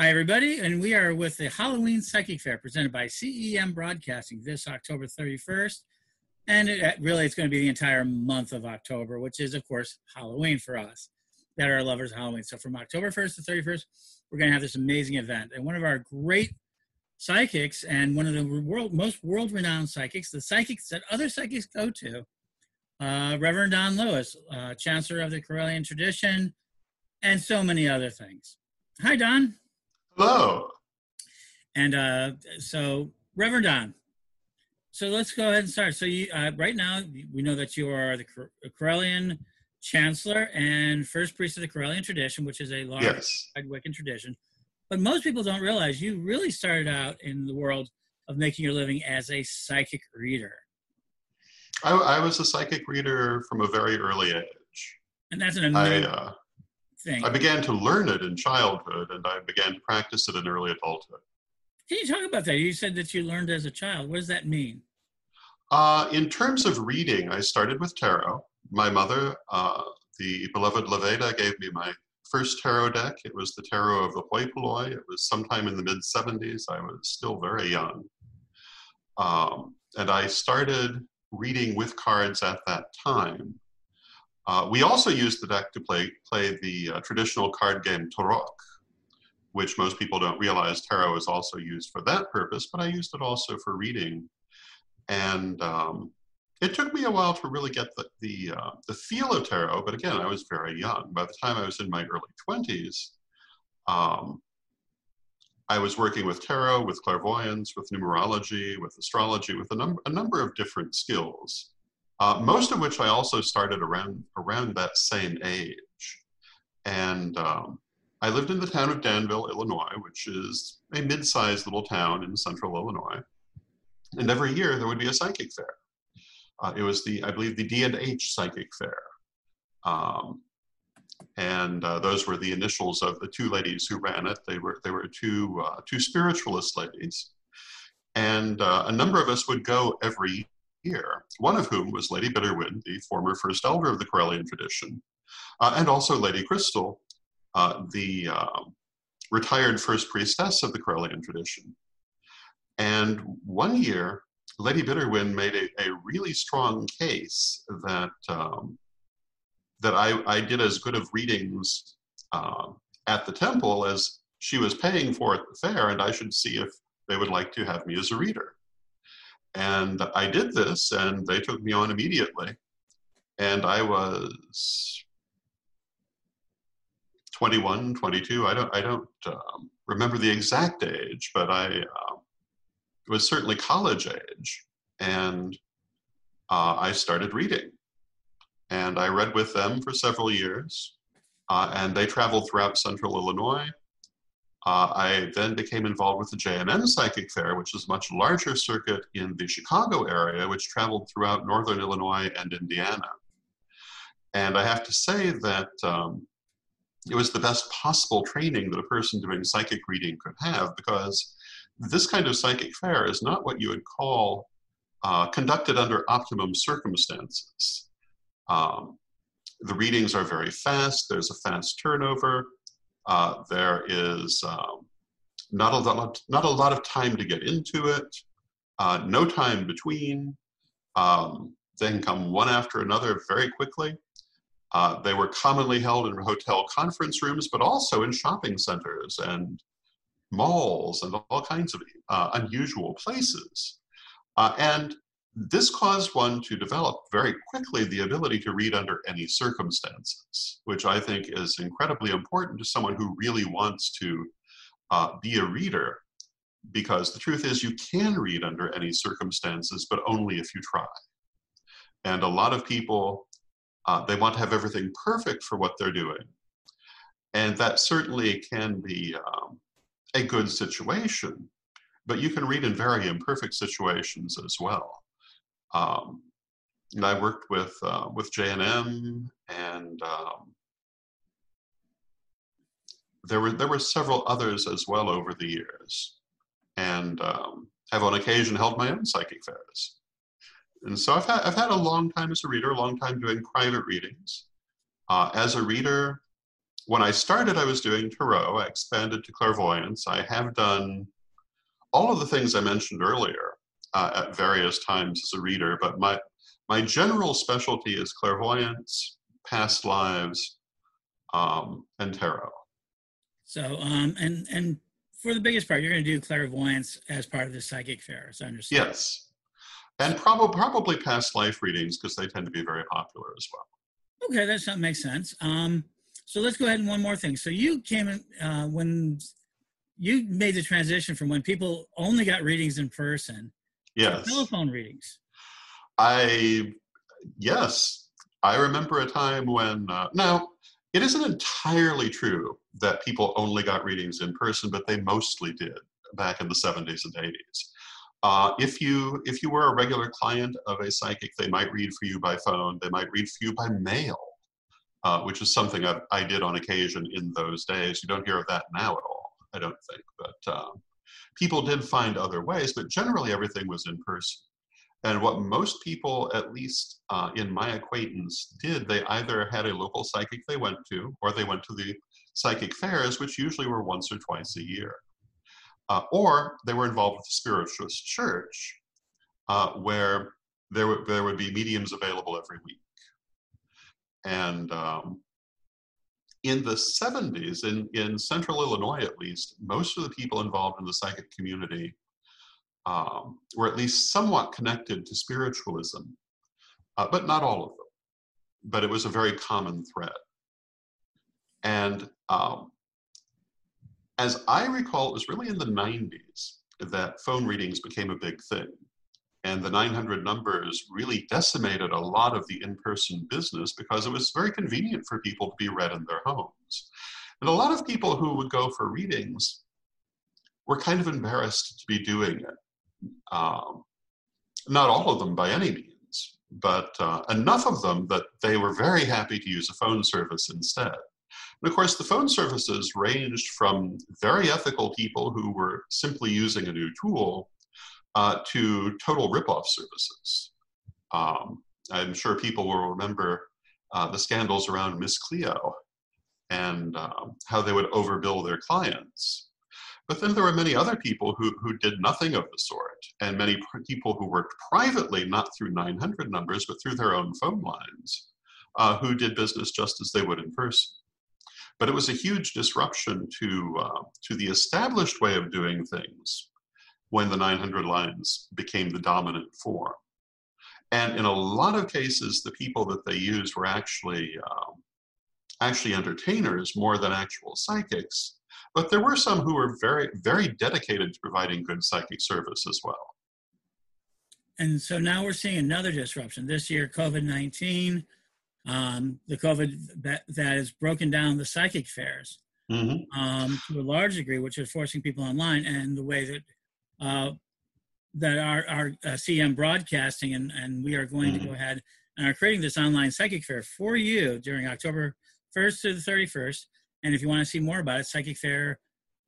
Hi, everybody, and we are with the Halloween Psychic Fair presented by CEM Broadcasting this October 31st. And it, really, it's going to be the entire month of October, which is, of course, Halloween for us that are lovers of Halloween. So from October 1st to 31st, we're going to have this amazing event. And one of our great psychics and one of the world, most world-renowned psychics, the psychics that other psychics go to, uh, Reverend Don Lewis, uh, Chancellor of the Correllian tradition, and so many other things. Hi, Don. Hello. And uh, so, Reverend Don. So let's go ahead and start. So you, uh, right now, we know that you are the Correllian Chancellor and First Priest of the Correllian tradition, which is a large yes. Wiccan tradition. But most people don't realize you really started out in the world of making your living as a psychic reader. I, I was a psychic reader from a very early age. And that's an amazing. I, uh, thing. I began to learn it in childhood and I began to practice it in early adulthood. Can you talk about that? You said that you learned as a child. What does that mean? Uh, in terms of reading, I started with tarot. My mother, uh, the beloved Leveda, gave me my first tarot deck. It was the tarot of the hoi polloi. It was sometime in the mid 70s. I was still very young. Um, and I started reading with cards at that time. Uh, we also used the deck to play, play the uh, traditional card game Tarock, which most people don't realize tarot is also used for that purpose, but I used it also for reading. And um, it took me a while to really get the, the, uh, the feel of tarot, but again, I was very young. By the time I was in my early 20s, um, I was working with tarot, with clairvoyance, with numerology, with astrology, with a, num- a number of different skills uh, most of which I also started around around that same age. And um, I lived in the town of Danville, Illinois, which is a mid-sized little town in central Illinois. And every year there would be a psychic fair. Uh, it was the, I believe, the D&H Psychic Fair. Um, and uh, those were the initials of the two ladies who ran it. They were they were two uh, two spiritualist ladies, and uh, a number of us would go every here, one of whom was Lady Bitterwind, the former first elder of the Correllian tradition, uh, and also Lady Crystal, uh, the uh, retired first priestess of the Correllian tradition. And one year, Lady Bitterwind made a, a really strong case that um, that I, I, did as good of readings uh, at the temple as she was paying for at the fair, and I should see if they would like to have me as a reader. And I did this, and they took me on immediately. And I was 21, 22. I don't, I don't um, remember the exact age, but I uh, was certainly college age. And uh, I started reading. And I read with them for several years. Uh, and they traveled throughout central Illinois. Uh, I then became involved with the JMN Psychic Fair, which is a much larger circuit in the Chicago area, which traveled throughout northern Illinois and Indiana. And I have to say that um, it was the best possible training that a person doing psychic reading could have because this kind of psychic fair is not what you would call uh, conducted under optimum circumstances. Um, the readings are very fast, there's a fast turnover. Uh, there is um, not, a lot, not a lot of time to get into it, uh, no time between. Um, they can come one after another very quickly. Uh, they were commonly held in hotel conference rooms, but also in shopping centers and malls and all kinds of uh, unusual places. Uh, and this caused one to develop very quickly the ability to read under any circumstances, which I think is incredibly important to someone who really wants to uh, be a reader. Because the truth is, you can read under any circumstances, but only if you try. And a lot of people, uh, they want to have everything perfect for what they're doing. And that certainly can be um, a good situation, but you can read in very imperfect situations as well. Um, and I worked with uh, with JNM, and um, there were there were several others as well over the years, and um, have on occasion held my own psychic fairs. And so I've had I've had a long time as a reader, a long time doing private readings. Uh, as a reader, when I started, I was doing tarot. I expanded to clairvoyance. I have done all of the things I mentioned earlier uh, at various times as a reader, but my my general specialty is clairvoyance, past lives, um, and tarot. So, um, and and for the biggest part, you're going to do clairvoyance as part of the psychic fair, as I understand. Yes, and probably probably past life readings because they tend to be very popular as well. Okay, that makes sense. Um, so let's go ahead and one more thing. So you came in uh, when you made the transition from when people only got readings in person yes. telephone readings. I yes, I remember a time when uh, now it isn't entirely true that people only got readings in person, but they mostly did back in the 70s and 80s. Uh, if you if you were a regular client of a psychic, they might read for you by phone. They might read for you by mail, uh, which is something I, I, did on occasion in those days. You don't hear of that now at all, I don't think. But um, people did find other ways, but generally everything was in person. And what most people, at least uh, in my acquaintance, did, they either had a local psychic they went to, or they went to the psychic fairs, which usually were once or twice a year. Uh, or they were involved with the spiritualist church, uh, where there, w- there would be mediums available every week. And um, in the 70s, in, in central Illinois at least, most of the people involved in the psychic community um, were at least somewhat connected to spiritualism, uh, but not all of them. But it was a very common thread. And um, as I recall, it was really in the 90s that phone readings became a big thing. And the 900 numbers really decimated a lot of the in person business because it was very convenient for people to be read in their homes. And a lot of people who would go for readings were kind of embarrassed to be doing it um, not all of them by any means, but uh, enough of them that they were very happy to use a phone service instead. And of course, the phone services ranged from very ethical people who were simply using a new tool uh, to total ripoff services. Um, I'm sure people will remember uh, the scandals around Miss Cleo and um, how they would overbill their clients. But then there were many other people who, who did nothing of the sort, and many people who worked privately, not through 900 numbers, but through their own phone lines, uh, who did business just as they would in person. But it was a huge disruption to, uh, to the established way of doing things when the 900 lines became the dominant form. And in a lot of cases, the people that they used were actually, um, actually entertainers more than actual psychics but there were some who were very, very dedicated to providing good psychic service as well. And so now we're seeing another disruption. This year, COVID 19, um, the COVID that, that has broken down the psychic fairs mm-hmm. um, to a large degree, which is forcing people online. And the way that uh, that are, our uh, CM broadcasting, and, and we are going mm-hmm. to go ahead and are creating this online psychic fair for you during October 1st to the 31st. And if you want to see more about it, Psychic Fair,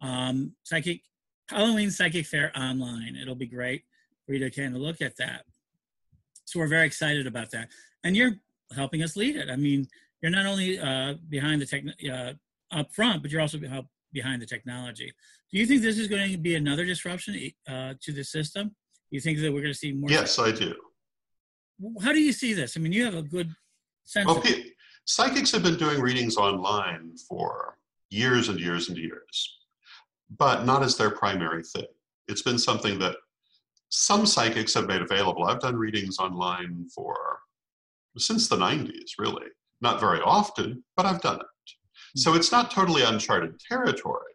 um, Psychic Halloween Psychic Fair online. It'll be great for you to kind of look at that. So we're very excited about that. And you're helping us lead it. I mean, you're not only uh, behind the tech uh, up front, but you're also behind the technology. Do you think this is going to be another disruption uh, to the system? You think that we're going to see more? Yes, I do. How do you see this? I mean, you have a good sense. Well, Psychics have been doing readings online for years and years and years, but not as their primary thing. It's been something that some psychics have made available. I've done readings online for since the 90s, really. Not very often, but I've done it. So it's not totally uncharted territory.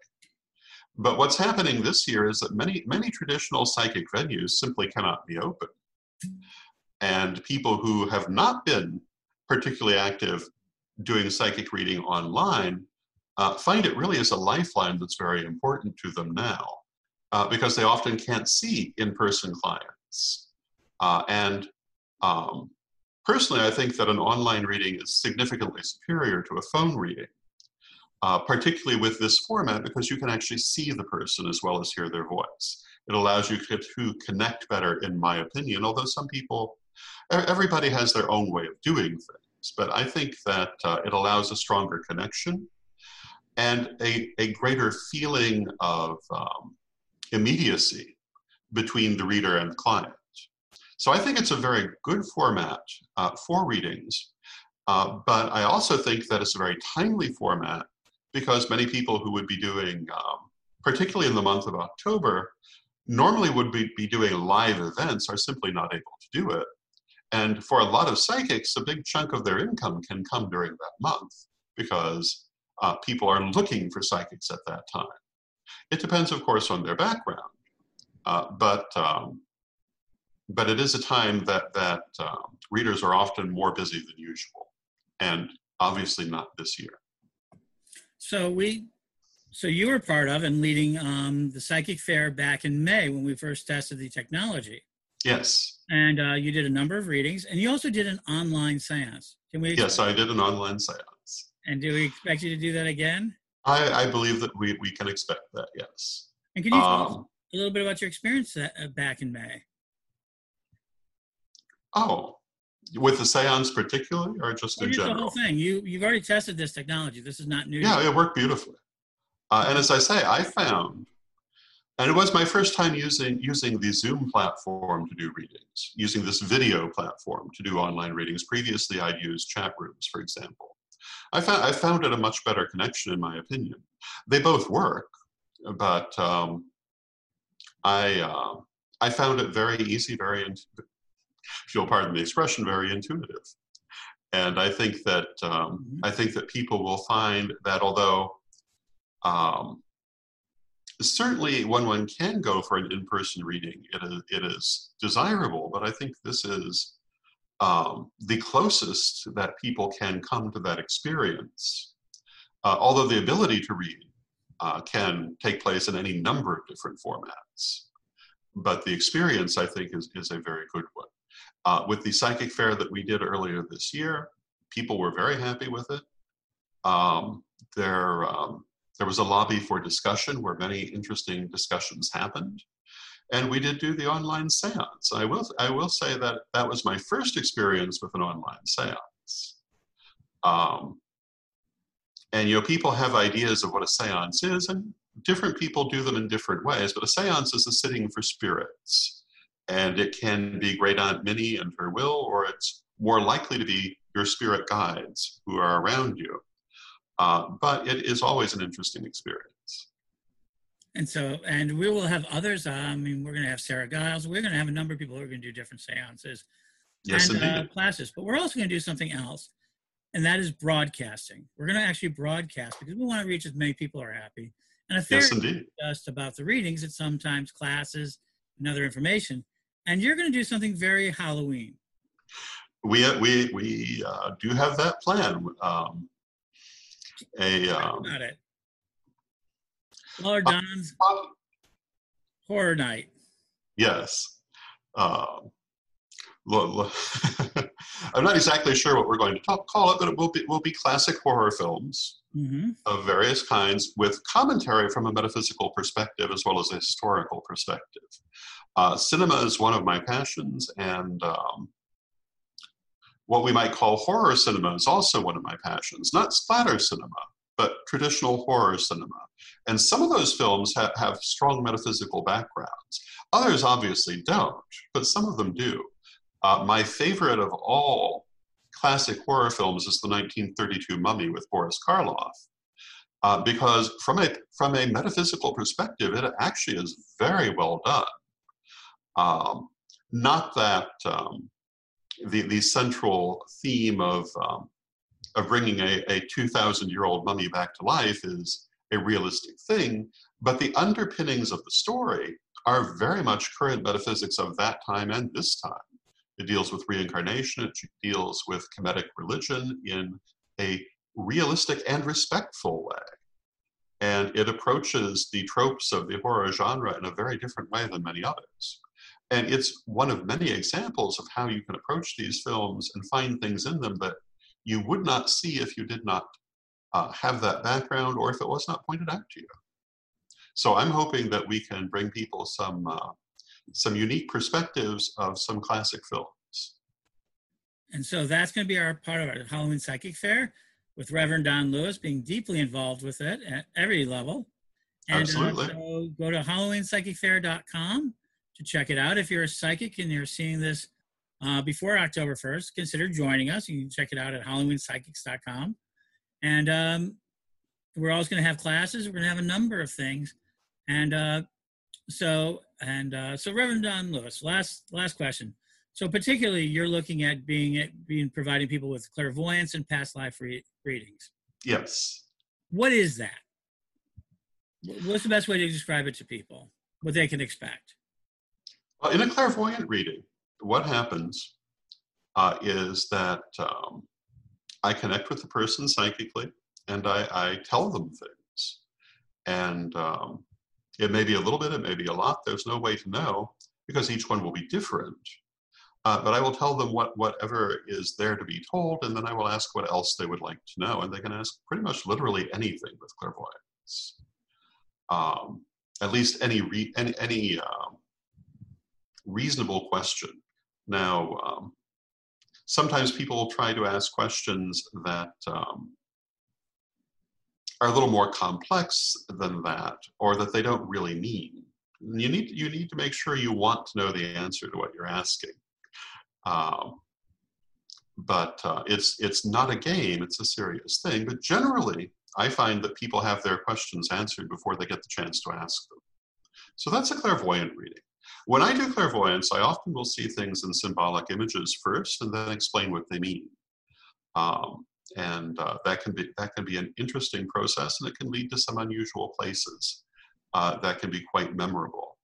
But what's happening this year is that many, many traditional psychic venues simply cannot be open. And people who have not been particularly active doing psychic reading online uh, find it really as a lifeline that's very important to them now uh, because they often can't see in person clients. Uh, and um, personally, I think that an online reading is significantly superior to a phone reading, uh, particularly with this format because you can actually see the person as well as hear their voice. It allows you to, connect better, in my opinion, although some people, everybody has their own way of doing things but I think that uh, it allows a stronger connection. and a, a greater feeling of um, immediacy between the reader and the client. So I think it's a very good format uh, for readings, uh, but I also think that it's a very timely format because many people who would be doing, um, particularly in the month of October, normally would be, be doing live events are simply not able to do it. And for a lot of psychics, a big chunk of their income can come during that month because uh, people are looking for psychics at that time. It depends, of course, on their background, uh, but um, but it is a time that that uh, readers are often more busy than usual, and obviously not this year. So we, so you were part of and leading um, the psychic fair back in May when we first tested the technology. Yes. And uh, you did a number of readings, and you also did an online séance. Can we? Yes, I did an online séance. And do we expect you to do that again? I, I believe that we, we can expect that, yes. And can you tell us um, a little bit about your experience that, uh, back in May? Oh, with the seance particularly, or just in general? The whole thing. You you've already tested this technology. This is not new. Yeah, it worked beautifully. Uh, and as I say, I found, and it was my first time using using the Zoom platform to do readings, using this video platform to do online readings. Previously, I'd used chat rooms, for example. I found, I found it a much better connection, in my opinion. They both work, but um, I, uh, I found it very easy, very, if you'll pardon the expression, very intuitive. And I think that um, mm-hmm. I think that people will find that although um, certainly when one can go for an in-person reading, it is, it is desirable. But I think this is um, the closest that people can come to that experience. Uh, although the ability to read uh, can take place in any number of different formats. But the experience, I think, is, is a very good one. Uh, with the psychic fair that we did earlier this year, people were very happy with it. Um, there, um, there was a lobby for discussion where many interesting discussions happened and we did do the online seance. I will, I will say that that was my first experience with an online seance. Um, and you know, people have ideas of what a seance is, and different people do them in different ways. But a seance is a sitting for spirits, and it can be Great Aunt Minnie and her will, or it's more likely to be your spirit guides who are around you. Uh, but it is always an interesting experience. And so, and we will have others. Uh, I mean, we're going to have Sarah Giles. We're going to have a number of people who are going to do different seances yes, and uh, classes. But we're also going to do something else, and that is broadcasting. We're going to actually broadcast because we want to reach as many people are happy. And a fair yes, just about the readings, it's sometimes classes and other information. And you're going to do something very Halloween. We uh, we we uh, do have that plan. Um, a um, about it. Lord Don's uh, Horror Night. Yes. Uh, I'm not exactly sure what we're going to talk, call it, but it will be, will be classic horror films mm-hmm. of various kinds with commentary from a metaphysical perspective as well as a historical perspective. Uh, cinema is one of my passions, and um, what we might call horror cinema is also one of my passions. Not splatter cinema, but traditional horror cinema. And some of those films ha- have strong metaphysical backgrounds. Others obviously don't, but some of them do. Uh, my favorite of all classic horror films is the 1932 Mummy with Boris Karloff. Uh, because from a from a metaphysical perspective, it actually is very well done. Um, not that um, the the central theme of um, of bringing a, a 2,000 year old mummy back to life is a realistic thing, but the underpinnings of the story are very much current metaphysics of that time and this time. It deals with reincarnation, it deals with Kemetic religion in a realistic and respectful way. And it approaches the tropes of the horror genre in a very different way than many others. And it's one of many examples of how you can approach these films and find things in them that you would not see if you did not uh, have that background or if it was not pointed out to you. So I'm hoping that we can bring people some uh, some unique perspectives of some classic films. And so that's going to be our part of our Halloween Psychic Fair. with Reverend Don Lewis being deeply involved with it at every level. And Absolutely. Uh, so go to HalloweenPsychicFair.com to check it out. If you're a psychic and you're seeing this uh, before October 1st, consider joining us. You can check it out at HalloweenPsychics.com. And um, we're always going to have classes. We're going to have a number of things. And uh, so, and uh, so, Reverend Don Lewis, last last question. So, particularly, you're looking at being at being providing people with clairvoyance and past life re- readings. Yes. What is that? What's the best way to describe it to people? What they can expect? Well, in a clairvoyant reading, what happens uh, is that um, I connect with the person psychically and I, I tell them things. And um, it may be a little bit, it may be a lot. There's no way to know because each one will be different. Uh, but I will tell them what whatever is there to be told, and then I will ask what else they would like to know, and they can ask pretty much literally anything with clairvoyance. Um, at least any re- any, any um, reasonable question. Now, um, sometimes people try to ask questions that um, are a little more complex than that, or that they don't really mean. You need you need to make sure you want to know the answer to what you're asking. Um, but uh, it's it's not a game; it's a serious thing. But generally, I find that people have their questions answered before they get the chance to ask them. So that's a clairvoyant reading. When I do clairvoyance, I often will see things in symbolic images first, and then explain what they mean. Um, and uh, that can be that can be an interesting process, and it can lead to some unusual places uh, that can be quite memorable.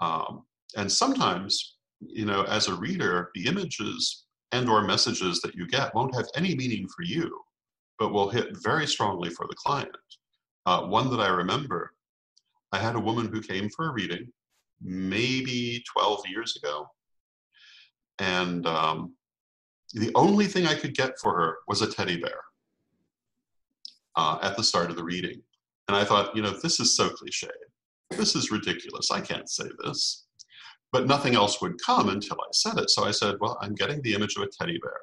Um, and sometimes you know, as a reader, the images and or messages that you get won't have any meaning for you, but will hit very strongly for the client. Uh, one that I remember, I had a woman who came for a reading maybe 12 years ago. And um, the only thing I could get for her was a teddy bear uh, at the start of the reading. And I thought, you know, this is so cliche. This is ridiculous. I can't say this but nothing else would come until I said it. So I said, Well, I'm getting the image of a teddy bear.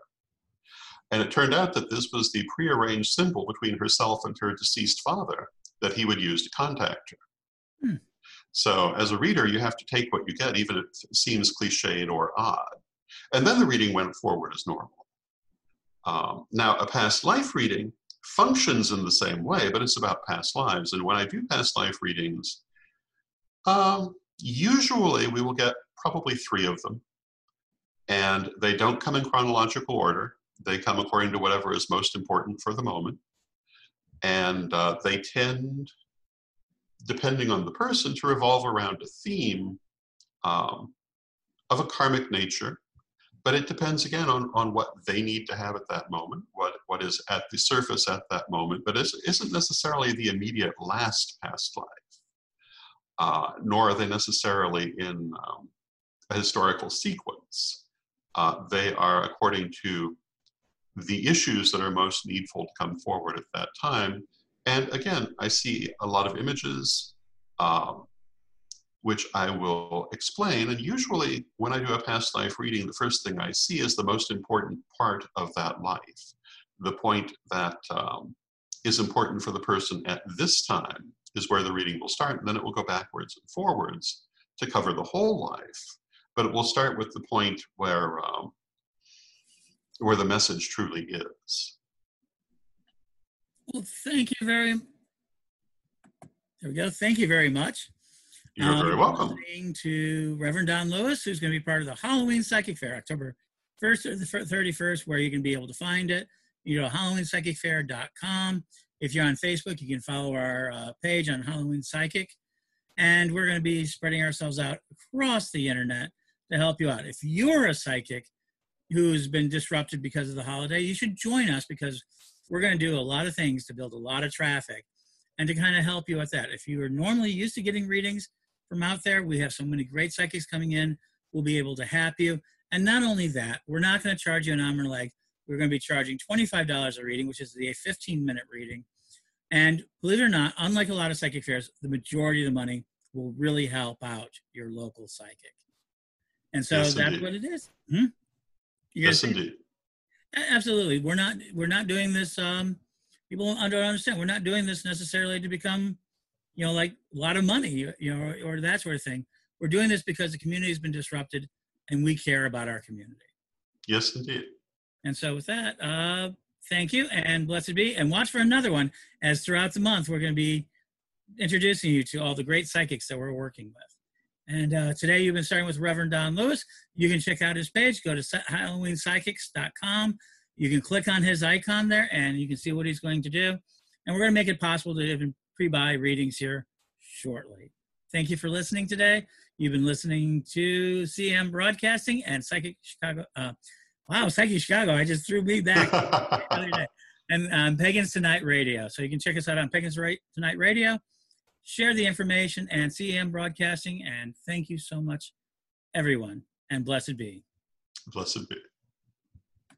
And it turned out that this was the prearranged symbol between herself and her deceased father that he would use to contact her. Hmm. So, as a reader, you have to take what you get, even if it seems cliched or odd. And then the reading went forward as normal. Um, now, a past life reading functions in the same way, but it's about past lives. And when I do past life readings, um, Usually, we will get probably three of them, and they don't come in chronological order. They come according to whatever is most important for the moment. And uh, they tend, depending on the person, to revolve around a theme um, of a karmic nature. But it depends again on, on what they need to have at that moment, what, what is at the surface at that moment, but is, isn't necessarily the immediate last past life uh, nor are they necessarily in um, a historical sequence. Uh, they are according to the issues that are most needful to come forward at that time. And again, I see a lot of images, um, which I will explain. And usually, when I do a past life reading, the first thing I see is the most important part of that life, the point that um, is important for the person at this time is where the reading will start, and then it will go backwards and forwards to cover the whole life. But it will start with the point where um, where the message truly is. Well, thank you very. There we go. Thank you very much. You're um, very welcome. To Reverend Don Lewis, who's going to be part of the Halloween Psychic Fair, October 1st to the 31st, where you can be able to find it. You know, HalloweenPsychicFair.com. If you're on Facebook, you can follow our uh, page on Halloween Psychic. And we're going to be spreading ourselves out across the internet to help you out. If you're a psychic who's been disrupted because of the holiday, you should join us because we're going to do a lot of things to build a lot of traffic and to kind of help you with that. If you are normally used to getting readings from out there, we have so many great psychics coming in. We'll be able to help you. And not only that, we're not going to charge you an arm and leg we're going to be charging $25 a reading, which is the 15 minute reading. And believe it or not, unlike a lot of psychic fairs, the majority of the money will really help out your local psychic. And so yes, that's indeed. what it is. Hmm? Yes, indeed. Absolutely. We're not we're not doing this um people don't understand. We're not doing this necessarily to become, you know, like a lot of money, you know, or, or that sort of thing. We're doing this because the community has been disrupted and we care about our community. Yes, indeed. And so with that, uh thank you and blessed be and watch for another one as throughout the month we're going to be introducing you to all the great psychics that we're working with. And uh, today you've been starting with Reverend Don Lewis. You can check out his page. Go to Psy- HalloweenPsychics.com. You can click on his icon there and you can see what he's going to do. And we're going to make it possible to even pre-buy readings here shortly. Thank you for listening today. You've been listening to CM Broadcasting and Psychic Chicago. Uh, wow, Psychic Chicago. I just threw me back the other day. And um, Pagans Tonight Radio. So you can check us out on Pagans Tonight Radio. Share the information and CM Broadcasting. And thank you so much, everyone. And blessed be. Blessed be.